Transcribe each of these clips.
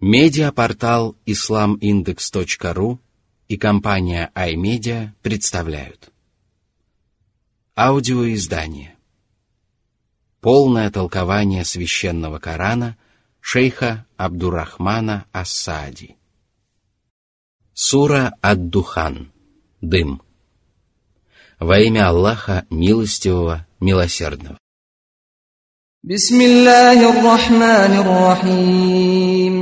Медиапортал islamindex.ru и компания iMedia представляют Аудиоиздание Полное толкование священного Корана шейха Абдурахмана Асади Сура Ад-Духан Дым Во имя Аллаха Милостивого, Милосердного بسم الله الرحمن الرحيم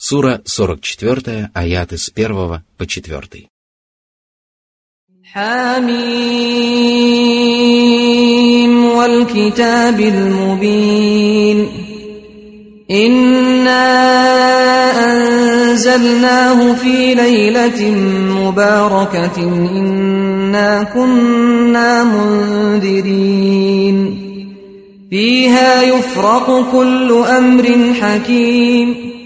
Сура 44, аяты с 1 по 4. حاميم والكتاب المبين إنا أنزلناه في ليلة مباركة إنا كنا منذرين فيها يفرق كل أمر حكيم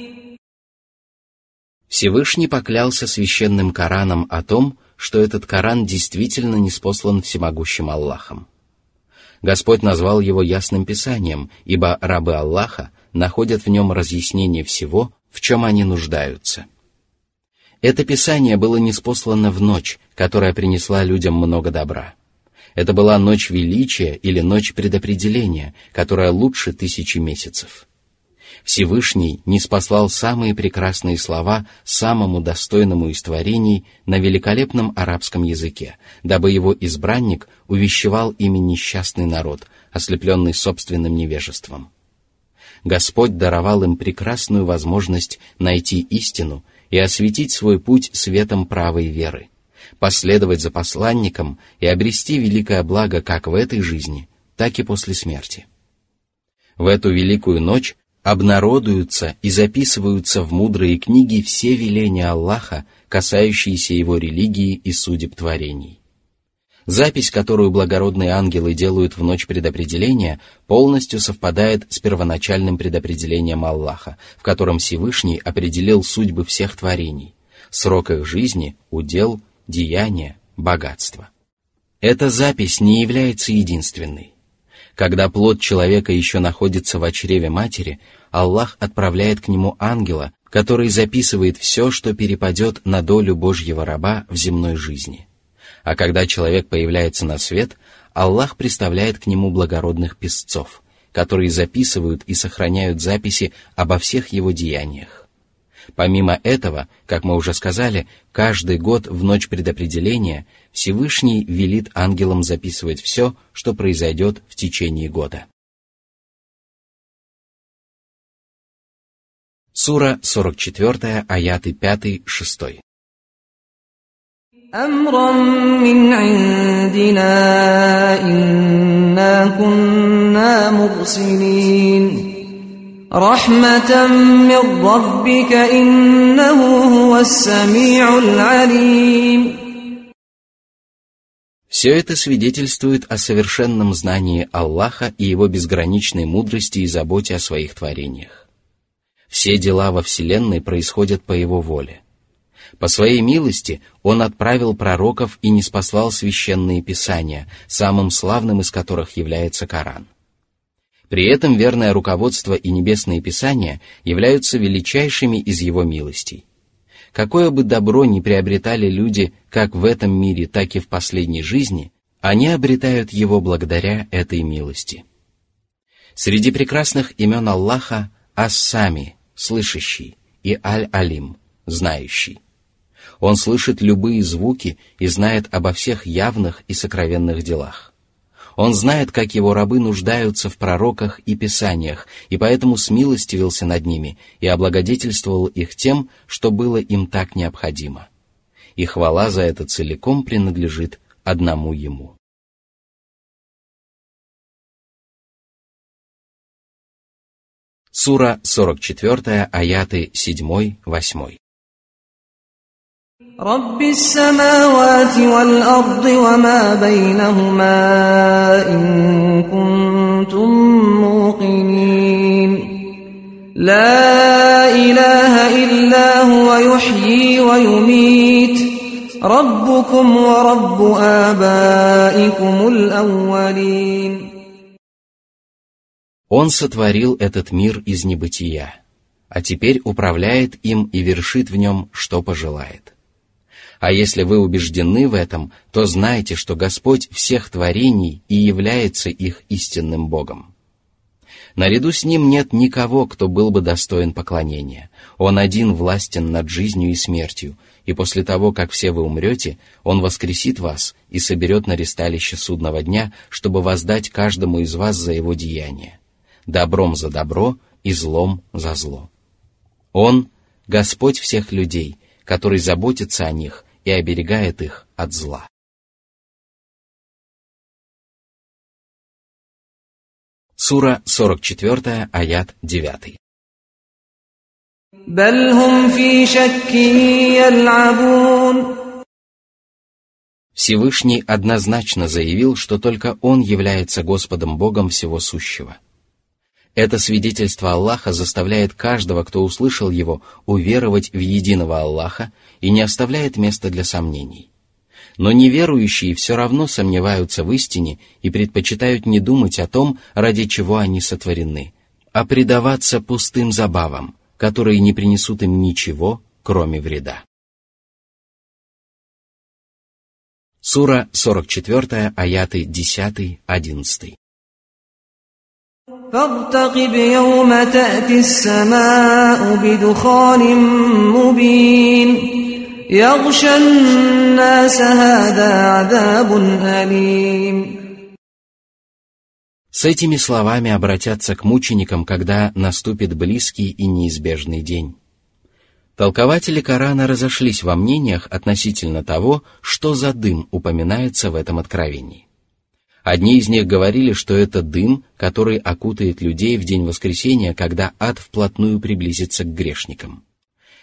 Всевышний поклялся священным Кораном о том, что этот Коран действительно не спослан всемогущим Аллахом. Господь назвал его ясным писанием, ибо рабы Аллаха находят в нем разъяснение всего, в чем они нуждаются. Это писание было неспослано в ночь, которая принесла людям много добра. Это была ночь величия или ночь предопределения, которая лучше тысячи месяцев. Всевышний не спаслал самые прекрасные слова самому достойному из творений на великолепном арабском языке, дабы его избранник увещевал ими несчастный народ, ослепленный собственным невежеством. Господь даровал им прекрасную возможность найти истину и осветить свой путь светом правой веры, последовать за посланником и обрести великое благо как в этой жизни, так и после смерти. В эту великую ночь обнародуются и записываются в мудрые книги все веления Аллаха, касающиеся его религии и судеб творений. Запись, которую благородные ангелы делают в ночь предопределения, полностью совпадает с первоначальным предопределением Аллаха, в котором Всевышний определил судьбы всех творений, срок их жизни, удел, деяния, богатства. Эта запись не является единственной. Когда плод человека еще находится в чреве матери, Аллах отправляет к нему ангела, который записывает все, что перепадет на долю Божьего раба в земной жизни. А когда человек появляется на свет, Аллах представляет к нему благородных песцов, которые записывают и сохраняют записи обо всех его деяниях. Помимо этого, как мы уже сказали, каждый год в ночь предопределения Всевышний велит ангелам записывать все, что произойдет в течение года. Сура 44, аяты 5-6. أمرا من عندنا إنا كنا مرسلين رحمة من ربك إنه هو السميع العليم Все это свидетельствует о совершенном знании Аллаха и его безграничной мудрости и заботе о своих творениях. Все дела во Вселенной происходят по его воле. По своей милости Он отправил пророков и не спаслал священные писания, самым славным из которых является Коран. При этом верное руководство и небесные писания являются величайшими из его милостей. Какое бы добро ни приобретали люди как в этом мире, так и в последней жизни, они обретают его благодаря этой милости. Среди прекрасных имен Аллаха Ас-Сами, слышащий, и Аль-Алим, знающий. Он слышит любые звуки и знает обо всех явных и сокровенных делах. Он знает, как его рабы нуждаются в пророках и писаниях, и поэтому смилостивился над ними и облагодетельствовал их тем, что было им так необходимо. И хвала за это целиком принадлежит одному ему. Сура 44, аяты 7-8. رب السماوات والأرض وما بينهما إن كنتم موقنين لا إله إلا هو يحيي ويميت ربكم ورب آبائكم الأولين Он сотворил этот мир из небытия, а теперь управляет им и вершит в нем, что пожелает. А если вы убеждены в этом, то знайте, что Господь всех творений и является их истинным Богом. Наряду с Ним нет никого, кто был бы достоин поклонения. Он один властен над жизнью и смертью, и после того, как все вы умрете, Он воскресит вас и соберет на ресталище судного дня, чтобы воздать каждому из вас за его деяние. Добром за добро и злом за зло. Он — Господь всех людей, который заботится о них и оберегает их от зла. Сура 44, аят 9. Всевышний однозначно заявил, что только Он является Господом Богом всего сущего. Это свидетельство Аллаха заставляет каждого, кто услышал его, уверовать в единого Аллаха и не оставляет места для сомнений. Но неверующие все равно сомневаются в истине и предпочитают не думать о том, ради чего они сотворены, а предаваться пустым забавам, которые не принесут им ничего, кроме вреда. Сура 44, аяты 10-11. فارتقب يوم تأتي السماء بدخان مبين يغشى الناس هذا عذاب أليم С этими словами обратятся к мученикам, когда наступит близкий и неизбежный день. Толкователи Корана разошлись во мнениях относительно того, что за дым упоминается в этом откровении. Одни из них говорили, что это дым, который окутает людей в день воскресения, когда ад вплотную приблизится к грешникам.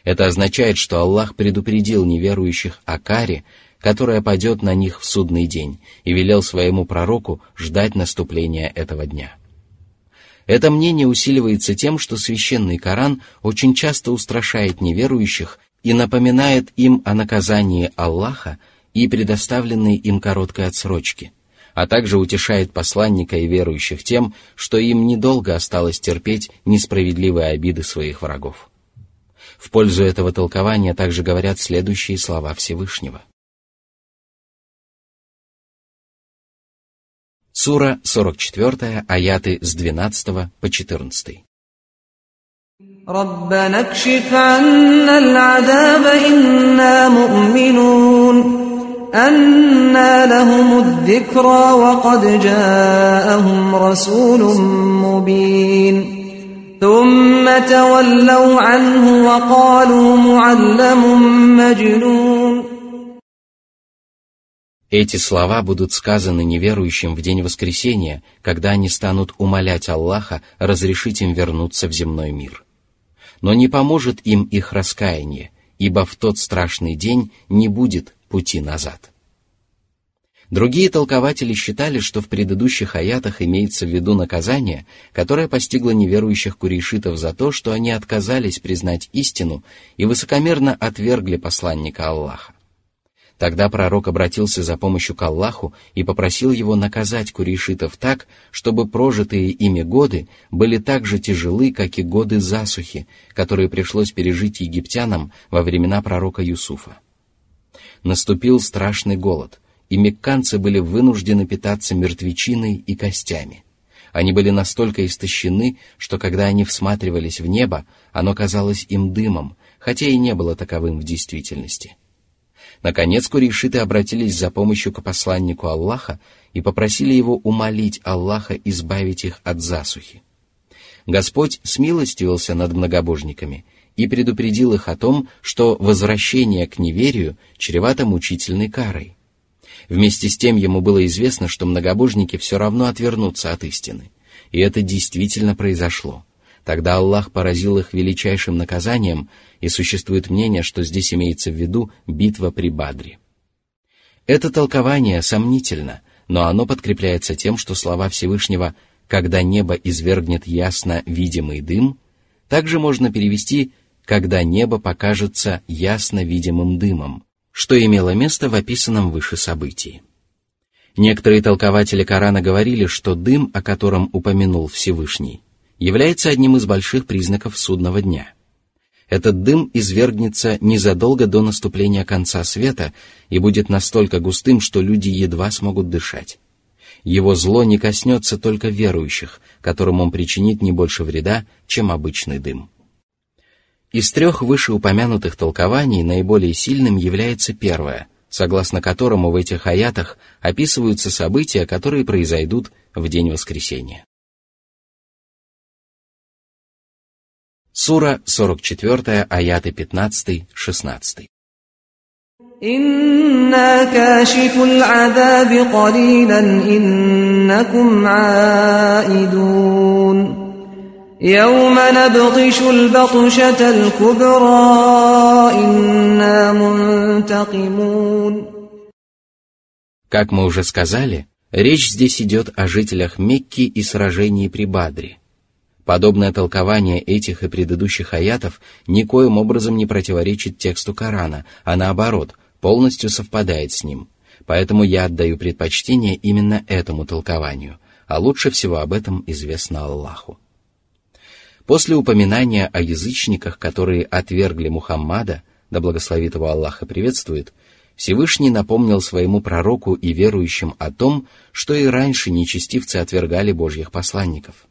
Это означает, что Аллах предупредил неверующих о каре, которая падет на них в судный день, и велел своему пророку ждать наступления этого дня. Это мнение усиливается тем, что священный Коран очень часто устрашает неверующих и напоминает им о наказании Аллаха и предоставленной им короткой отсрочке, а также утешает посланника и верующих тем, что им недолго осталось терпеть несправедливые обиды своих врагов. В пользу этого толкования также говорят следующие слова Всевышнего. Сура 44, аяты с 12 по 14. ربنا اكشف عنا العذاب إنا مؤمنون أنا لهم الذكرى وقد جاءهم رسول مبين ثم تولوا عنه وقالوا معلم مجنون Эти слова будут сказаны неверующим в день воскресения, когда они станут умолять Аллаха разрешить им вернуться в земной мир. Но не поможет им их раскаяние, ибо в тот страшный день не будет пути назад. Другие толкователи считали, что в предыдущих аятах имеется в виду наказание, которое постигло неверующих курейшитов за то, что они отказались признать истину и высокомерно отвергли посланника Аллаха. Тогда пророк обратился за помощью к Аллаху и попросил его наказать курейшитов так, чтобы прожитые ими годы были так же тяжелы, как и годы засухи, которые пришлось пережить египтянам во времена пророка Юсуфа. Наступил страшный голод, и мекканцы были вынуждены питаться мертвечиной и костями. Они были настолько истощены, что когда они всматривались в небо, оно казалось им дымом, хотя и не было таковым в действительности. Наконец курейшиты обратились за помощью к посланнику Аллаха и попросили его умолить Аллаха избавить их от засухи. Господь смилостивился над многобожниками и предупредил их о том, что возвращение к неверию чревато мучительной карой – Вместе с тем ему было известно, что многобожники все равно отвернутся от истины. И это действительно произошло. Тогда Аллах поразил их величайшим наказанием, и существует мнение, что здесь имеется в виду битва при Бадре. Это толкование сомнительно, но оно подкрепляется тем, что слова Всевышнего «когда небо извергнет ясно видимый дым» также можно перевести «когда небо покажется ясно видимым дымом», что имело место в описанном выше событии. Некоторые толкователи Корана говорили, что дым, о котором упомянул Всевышний, является одним из больших признаков судного дня. Этот дым извергнется незадолго до наступления конца света и будет настолько густым, что люди едва смогут дышать. Его зло не коснется только верующих, которым он причинит не больше вреда, чем обычный дым. Из трех вышеупомянутых толкований наиболее сильным является первое, согласно которому в этих аятах описываются события, которые произойдут в день воскресения. Сура 44, аяты 15-16. «Инна يوم نبطش البطشة الكبرى إنا منتقمون Как мы уже сказали, речь здесь идет о жителях Мекки и сражении при Бадре. Подобное толкование этих и предыдущих аятов никоим образом не противоречит тексту Корана, а наоборот, полностью совпадает с ним. Поэтому я отдаю предпочтение именно этому толкованию, а лучше всего об этом известно Аллаху. После упоминания о язычниках, которые отвергли Мухаммада, да благословит его Аллаха приветствует, Всевышний напомнил своему пророку и верующим о том, что и раньше нечестивцы отвергали Божьих посланников.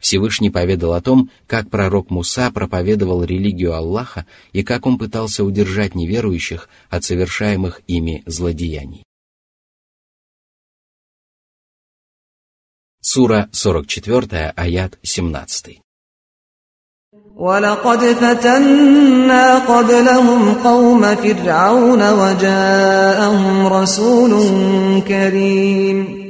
Всевышний поведал о том, как пророк Муса проповедовал религию Аллаха и как он пытался удержать неверующих от совершаемых ими злодеяний. Сура 44, аят 17. ولقد فتنا قبلهم قوم فرعون وجاءهم رسول كريم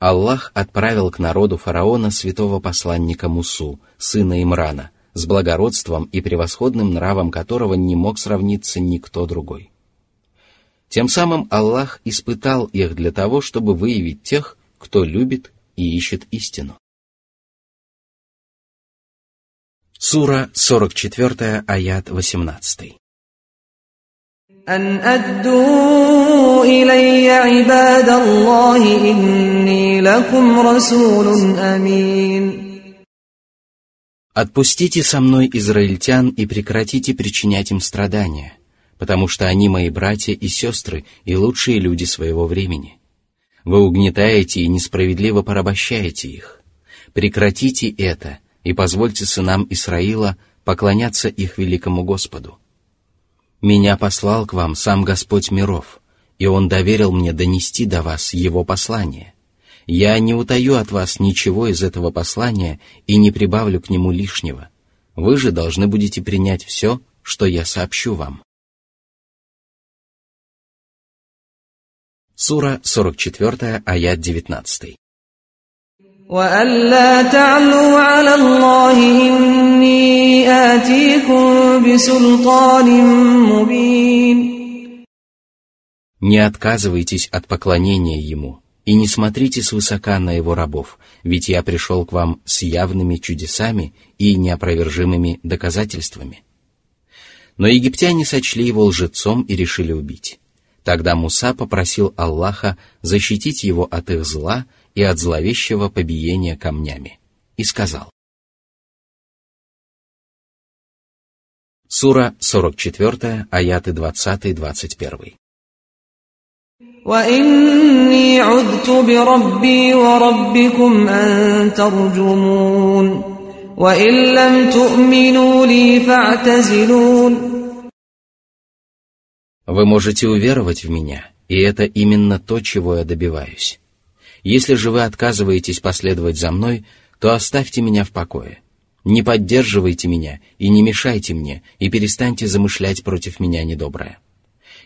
Аллах отправил к народу фараона святого посланника Мусу, сына Имрана, с благородством и превосходным нравом которого не мог сравниться никто другой. Тем самым Аллах испытал их для того, чтобы выявить тех, кто любит и ищет истину. Сура 44, аят 18. أن أدوا إلي عباد الله إني لكم رسول أمين Отпустите со мной израильтян и прекратите причинять им страдания, потому что они мои братья и сестры и лучшие люди своего времени. Вы угнетаете и несправедливо порабощаете их. Прекратите это и позвольте сынам Исраила поклоняться их великому Господу. Меня послал к вам сам Господь миров, и Он доверил мне донести до вас Его послание. Я не утаю от вас ничего из этого послания и не прибавлю к нему лишнего. Вы же должны будете принять все, что я сообщу вам. Сура 44, аят 19. وألا تعلوا على الله إني آتيكم بسلطان مبين Не отказывайтесь от поклонения Ему и не смотрите свысока на Его рабов, ведь я пришел к вам с явными чудесами и неопровержимыми доказательствами. Но египтяне сочли его лжецом и решили убить. Тогда Муса попросил Аллаха защитить его от их зла и от зловещего побиения камнями, и сказал. Сура 44, аяты 20-21. وإني عذت بربي وربكم أن ترجمون وإن لم تؤمنوا لي فاعتزلون Вы можете уверовать в меня, и это именно то, чего я добиваюсь. Если же вы отказываетесь последовать за мной, то оставьте меня в покое. Не поддерживайте меня и не мешайте мне, и перестаньте замышлять против меня недоброе.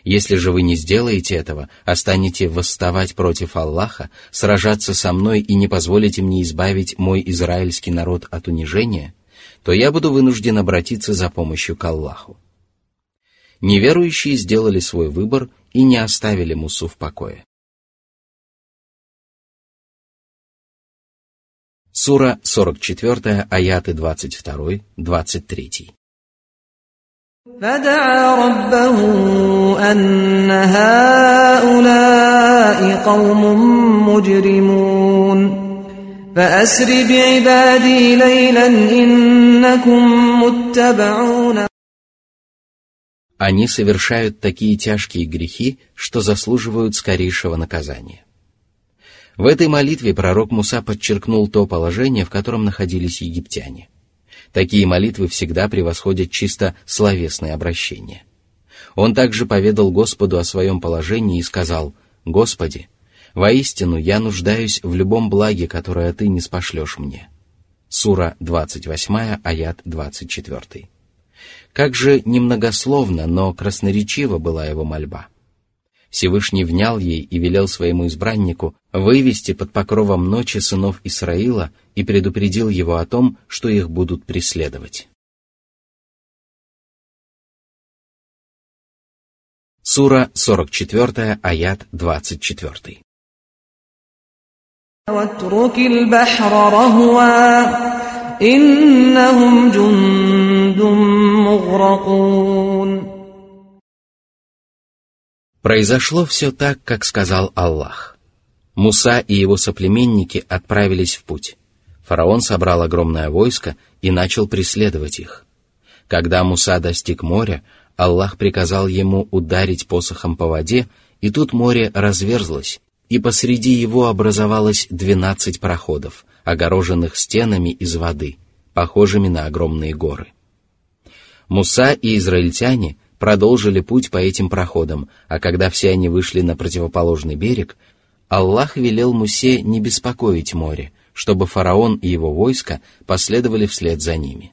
Если же вы не сделаете этого, а станете восставать против Аллаха, сражаться со мной и не позволите мне избавить мой израильский народ от унижения, то я буду вынужден обратиться за помощью к Аллаху. Неверующие сделали свой выбор и не оставили Мусу в покое. Сура 44, аяты 22-23. فدعا ربه أن هؤلاء قوم مجرمون فأسر بعبادي ليلا إنكم متبعون Они совершают такие тяжкие грехи, что заслуживают скорейшего наказания. В этой молитве пророк Муса подчеркнул то положение, в котором находились египтяне. Такие молитвы всегда превосходят чисто словесные обращения. Он также поведал Господу о своем положении и сказал, «Господи, воистину я нуждаюсь в любом благе, которое Ты не спошлешь мне». Сура 28, аят 24. Как же немногословно, но красноречива была его мольба – Всевышний внял ей и велел своему избраннику вывести под покровом ночи сынов Исраила и предупредил его о том, что их будут преследовать. Сура 44, аят 24. واترك البحر رهوا إنهم جند مغرقون Произошло все так, как сказал Аллах. Муса и его соплеменники отправились в путь. Фараон собрал огромное войско и начал преследовать их. Когда Муса достиг моря, Аллах приказал ему ударить посохом по воде, и тут море разверзлось, и посреди его образовалось двенадцать проходов, огороженных стенами из воды, похожими на огромные горы. Муса и израильтяне продолжили путь по этим проходам, а когда все они вышли на противоположный берег, Аллах велел Мусе не беспокоить море, чтобы фараон и его войско последовали вслед за ними.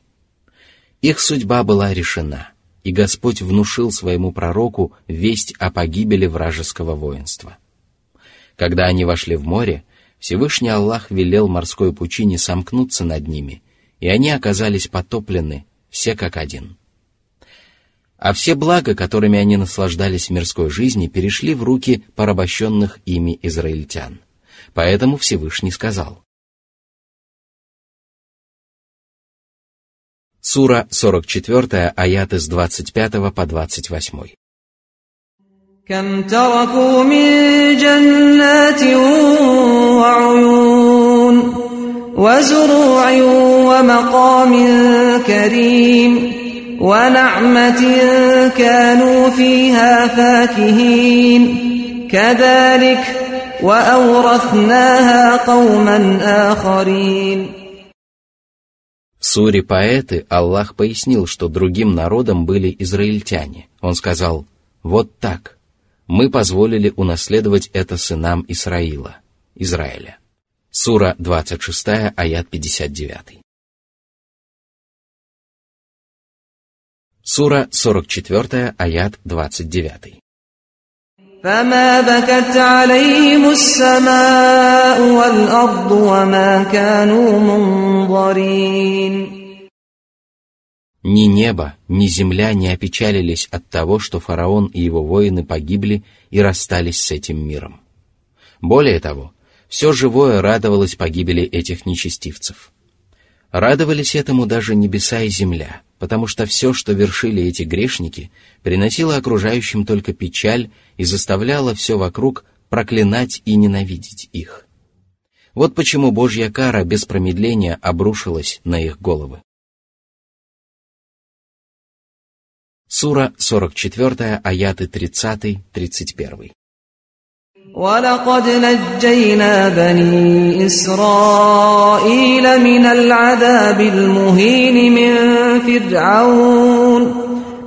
Их судьба была решена, и Господь внушил своему пророку весть о погибели вражеского воинства. Когда они вошли в море, Всевышний Аллах велел морской пучине сомкнуться над ними, и они оказались потоплены, все как один а все блага, которыми они наслаждались в мирской жизни, перешли в руки порабощенных ими израильтян. Поэтому Всевышний сказал. Сура 44, аяты с 25 по 28. كم تركوا من جنات وعيون وزروع ومقام كريم ونعمة كانوا فيها فاكهين كذلك وأورثناها قوما آخرين В суре поэты Аллах пояснил, что другим народом были израильтяне. Он сказал, вот так, мы позволили унаследовать это сынам Исраила, Израиля. Сура 26, аят 59. Сура 44, аят 29. فما بكت عليهم السماء والأرض وما كانوا منظرين Ни небо, ни земля не опечалились от того, что фараон и его воины погибли и расстались с этим миром. Более того, все живое радовалось погибели этих нечестивцев. Радовались этому даже небеса и земля – потому что все, что вершили эти грешники, приносило окружающим только печаль и заставляло все вокруг проклинать и ненавидеть их. Вот почему Божья кара без промедления обрушилась на их головы. Сура 44, аяты 30-31. ولقد نجينا بني إسرائيل من العذاب المهين من فرعون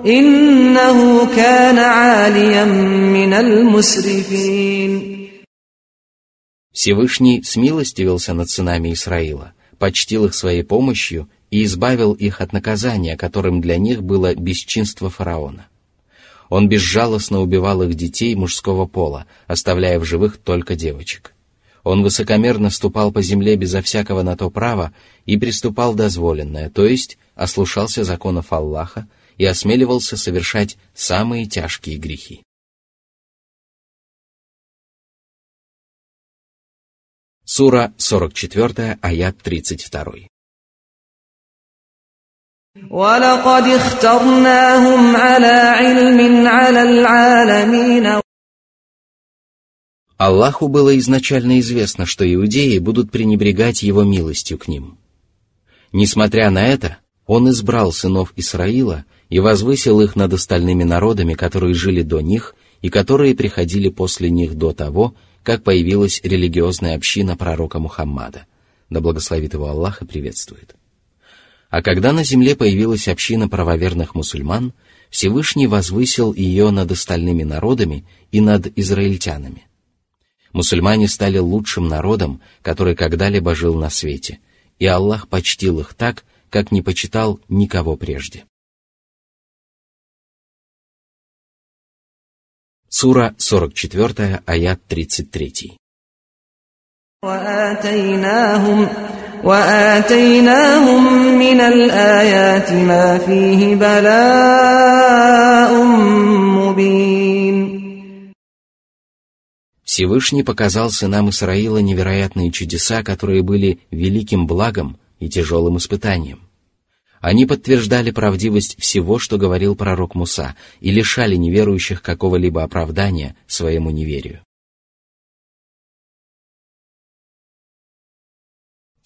إنه كان عاليا من المسرفين Всевышний смилостивился над сынами Исраила, почтил их своей помощью и избавил их от наказания, которым для них было бесчинство фараона. Он безжалостно убивал их детей мужского пола, оставляя в живых только девочек. Он высокомерно ступал по земле безо всякого на то права и приступал дозволенное, то есть ослушался законов Аллаха и осмеливался совершать самые тяжкие грехи. Сура 44, аят 32. ولقد اخترناهم على علم على العالمين Аллаху было изначально известно, что иудеи будут пренебрегать его милостью к ним. Несмотря на это, он избрал сынов Исраила и возвысил их над остальными народами, которые жили до них и которые приходили после них до того, как появилась религиозная община пророка Мухаммада. Да благословит его Аллах и приветствует. А когда на земле появилась община правоверных мусульман, Всевышний возвысил ее над остальными народами и над израильтянами. Мусульмане стали лучшим народом, который когда-либо жил на свете, и Аллах почтил их так, как не почитал никого прежде. Сура 44, аят 33. وآتيناهم, وآتيناهم من الآيات ما فيه بلاء مبين Всевышний показал сынам Исраила невероятные чудеса, которые были великим благом и тяжелым испытанием. Они подтверждали правдивость всего, что говорил пророк Муса, и лишали неверующих какого-либо оправдания своему неверию.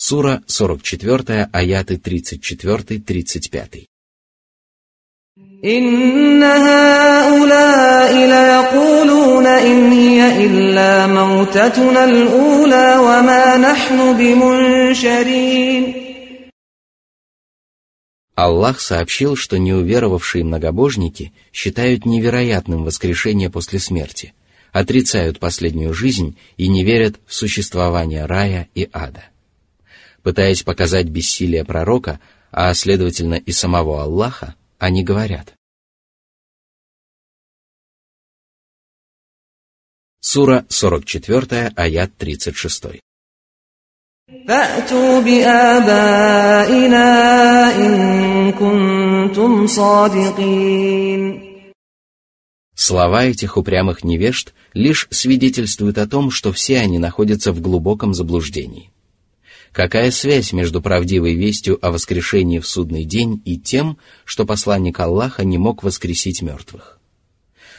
Сура 44, аяты 34-35. إن هؤلاء ليقولون إن هي إلا موتتنا الأولى وما نحن بمنشرين Аллах сообщил, что неуверовавшие многобожники считают невероятным воскрешение после смерти, отрицают последнюю жизнь и не верят в существование рая и ада. Пытаясь показать бессилие пророка, а следовательно и самого Аллаха, они говорят. Сура 44, аят 36. فأتوا بآبائنا إن كنتم صادقين Слова этих упрямых невежд лишь свидетельствуют о том, что все они находятся в глубоком заблуждении. Какая связь между правдивой вестью о воскрешении в судный день и тем, что посланник Аллаха не мог воскресить мертвых?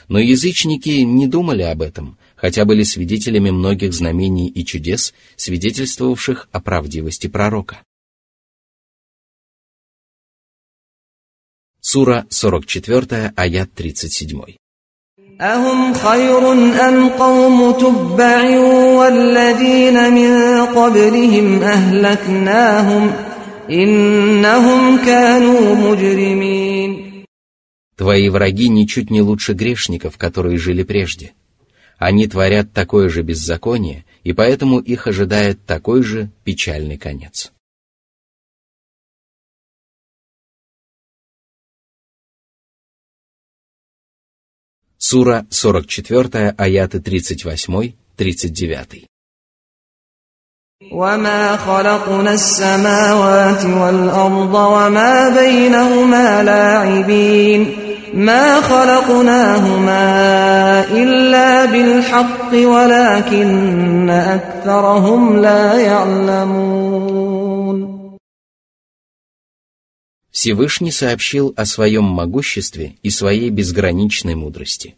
Но язычники не думали об этом, хотя были свидетелями многих знамений и чудес, свидетельствовавших о правдивости пророка. Сура 44, аят 37. أهم خير أم قوم تبع والذين من قبلهم أهلكناهم إنهم كانوا مجرمين Твои враги ничуть не лучше грешников, которые жили прежде – они творят такое же беззаконие, и поэтому их ожидает такой же печальный конец. Сура 44, аяты 38-39. وما خلقنا السماوات والأرض وما بينهما لاعبين ما خلقناهما إلا بالحق ولكن أكثرهم لا يعلمون Всевышний сообщил о своем могуществе и своей безграничной мудрости.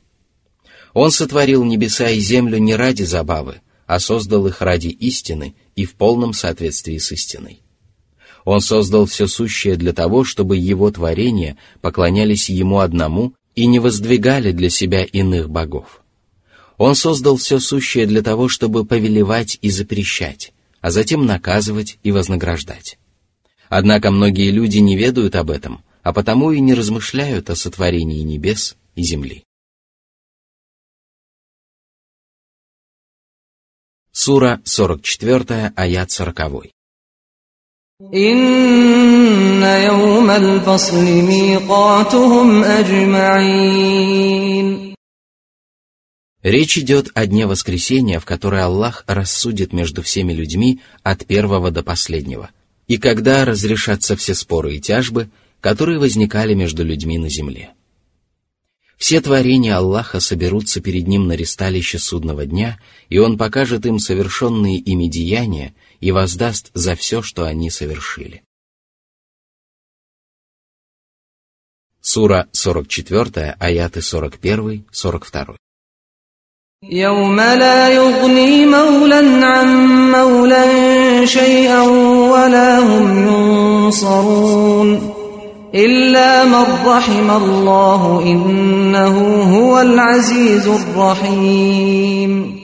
Он сотворил небеса и землю не ради забавы, а создал их ради истины и в полном соответствии с истиной. Он создал все сущее для того, чтобы его творения поклонялись ему одному и не воздвигали для себя иных богов. Он создал все сущее для того, чтобы повелевать и запрещать, а затем наказывать и вознаграждать. Однако многие люди не ведают об этом, а потому и не размышляют о сотворении небес и земли. Сура 44, аят 40. Речь идет о дне воскресения, в которое Аллах рассудит между всеми людьми от первого до последнего, и когда разрешатся все споры и тяжбы, которые возникали между людьми на земле. Все творения Аллаха соберутся перед Ним на ресталище судного дня, и Он покажет им совершенные ими деяния и воздаст за все, что они совершили. Сура 44, аяты 41-42. يوم لا يغني مولا عن مولا شيئا ولا هم ينصرون إلا من رحم الله إنه هو العزيز الرحيم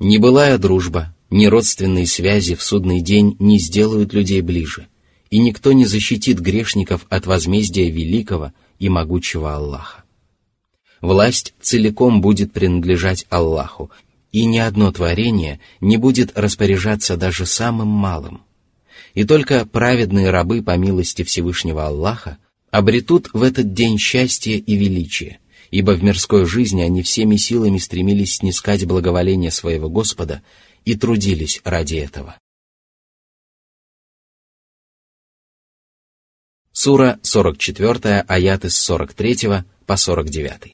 Ни былая дружба, ни родственные связи в судный день не сделают людей ближе, и никто не защитит грешников от возмездия великого и могучего Аллаха. Власть целиком будет принадлежать Аллаху, и ни одно творение не будет распоряжаться даже самым малым. И только праведные рабы по милости Всевышнего Аллаха обретут в этот день счастье и величие – ибо в мирской жизни они всеми силами стремились снискать благоволение своего Господа и трудились ради этого. Сура 44, аяты с 43 по 49.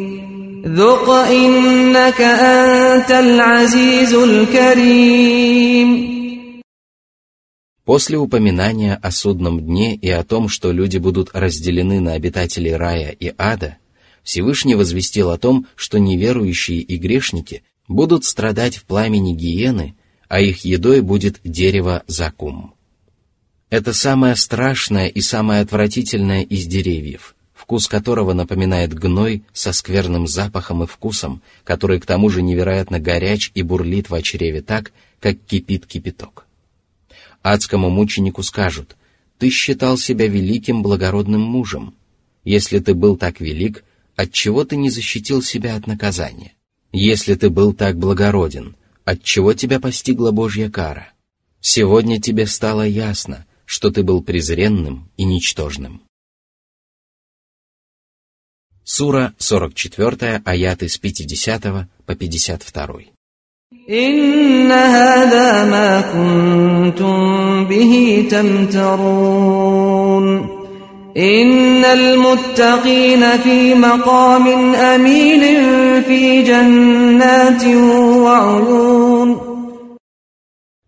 ذق إنك أنت العزيز الكريم После упоминания о судном дне и о том, что люди будут разделены на обитателей рая и ада, Всевышний возвестил о том, что неверующие и грешники будут страдать в пламени гиены, а их едой будет дерево закум. Это самое страшное и самое отвратительное из деревьев, вкус которого напоминает гной со скверным запахом и вкусом, который к тому же невероятно горяч и бурлит в чреве так, как кипит кипяток. Адскому мученику скажут, «Ты считал себя великим благородным мужем. Если ты был так велик, отчего ты не защитил себя от наказания? Если ты был так благороден, отчего тебя постигла Божья кара? Сегодня тебе стало ясно, что ты был презренным и ничтожным. Сура 44, аяты с 50 по 52. إن هذا ما كنتم به تمترون إن المتقين في مقام أمين في جنات وعيون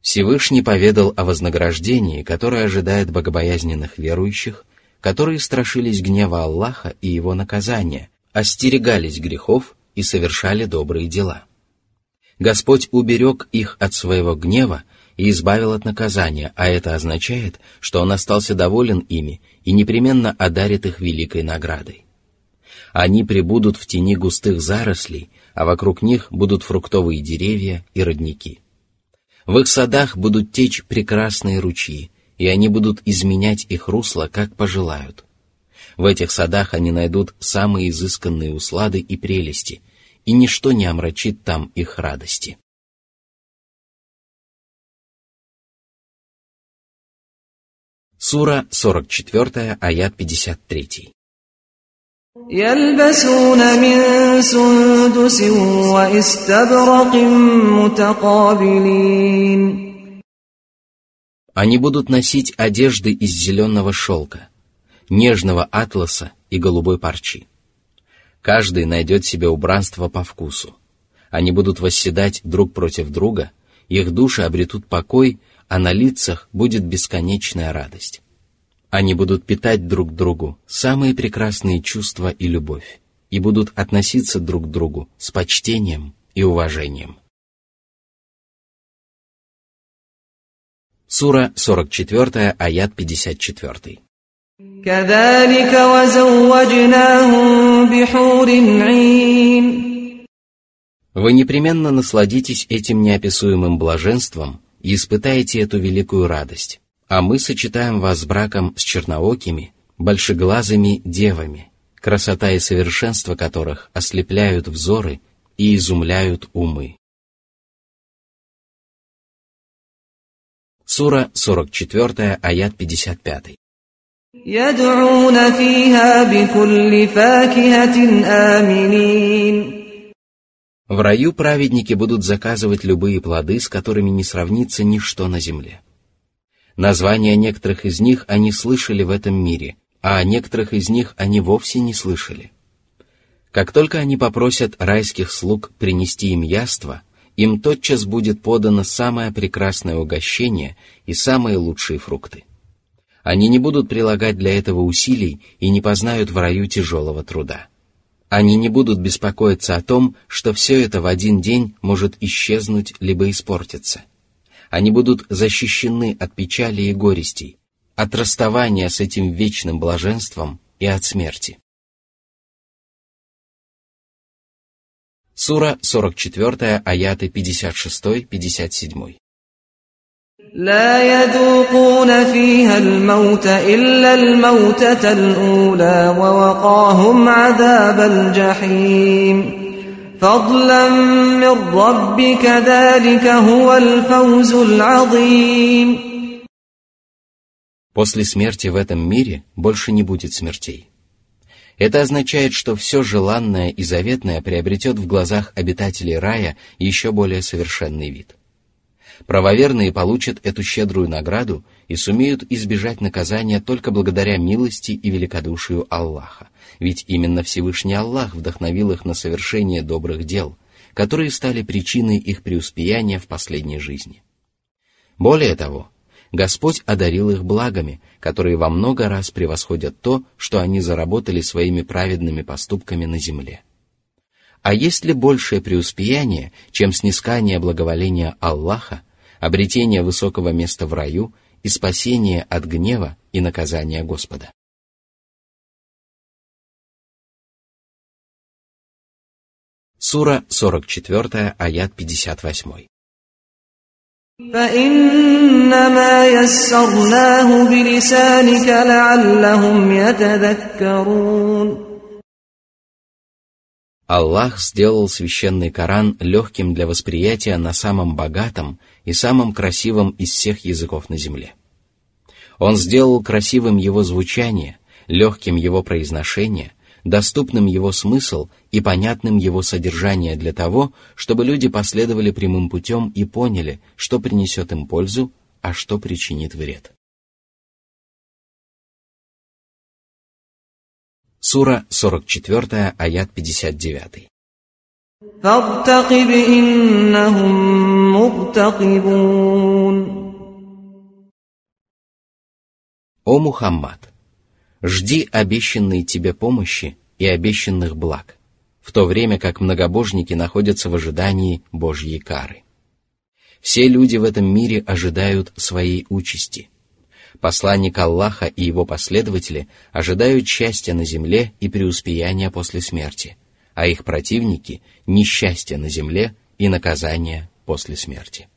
Всевышний поведал о вознаграждении, которое ожидает богобоязненных верующих, которые страшились гнева Аллаха и его наказания, остерегались грехов и совершали добрые дела. Господь уберег их от своего гнева и избавил от наказания, а это означает, что Он остался доволен ими и непременно одарит их великой наградой. Они прибудут в тени густых зарослей, а вокруг них будут фруктовые деревья и родники. В их садах будут течь прекрасные ручьи, и они будут изменять их русло, как пожелают. В этих садах они найдут самые изысканные услады и прелести, и ничто не омрачит там их радости. Сура 44, аят 53. يلبسون من سندس واستبرق متقابلين они будут носить одежды из зеленого шелка, нежного атласа и голубой парчи. Каждый найдет себе убранство по вкусу. Они будут восседать друг против друга, их души обретут покой – а на лицах будет бесконечная радость. Они будут питать друг другу самые прекрасные чувства и любовь, и будут относиться друг к другу с почтением и уважением. Сура 44, аят 54. Вы непременно насладитесь этим неописуемым блаженством и испытаете эту великую радость, а мы сочетаем вас с браком с черноокими, большеглазыми девами, красота и совершенство которых ослепляют взоры и изумляют умы. Сура 44, аят 55. يدعون فيها بكل فاكهة آمنين В раю праведники будут заказывать любые плоды, с которыми не сравнится ничто на земле. Названия некоторых из них они слышали в этом мире, а о некоторых из них они вовсе не слышали. Как только они попросят райских слуг принести им яство, им тотчас будет подано самое прекрасное угощение и самые лучшие фрукты. Они не будут прилагать для этого усилий и не познают в раю тяжелого труда. Они не будут беспокоиться о том, что все это в один день может исчезнуть либо испортиться. Они будут защищены от печали и горестей, от расставания с этим вечным блаженством и от смерти. Сура 44, аяты 56-57. لا يذوقون فيها الموت إلا الموتة الأولى ووقاهم عذاب الجحيم فضلا من ربك ذلك هو الفوز العظيم После смерти в этом мире больше не будет смертей. Это означает, что все желанное и заветное приобретет в глазах обитателей рая еще более совершенный вид – правоверные получат эту щедрую награду и сумеют избежать наказания только благодаря милости и великодушию Аллаха, ведь именно Всевышний Аллах вдохновил их на совершение добрых дел, которые стали причиной их преуспеяния в последней жизни. Более того, Господь одарил их благами, которые во много раз превосходят то, что они заработали своими праведными поступками на земле. А есть ли большее преуспеяние, чем снискание благоволения Аллаха, обретение высокого места в раю и спасение от гнева и наказания Господа? Сура 44, аят 58. فإنما يسرناه بلسانك لعلهم يتذكرون Аллах сделал священный Коран легким для восприятия на самом богатом и самом красивом из всех языков на земле. Он сделал красивым его звучание, легким его произношение, доступным его смысл и понятным его содержание для того, чтобы люди последовали прямым путем и поняли, что принесет им пользу, а что причинит вред. Сура 44, аят 59. О Мухаммад! Жди обещанной тебе помощи и обещанных благ, в то время как многобожники находятся в ожидании Божьей кары. Все люди в этом мире ожидают своей участи, посланник Аллаха и его последователи ожидают счастья на земле и преуспеяния после смерти, а их противники – несчастья на земле и наказания после смерти.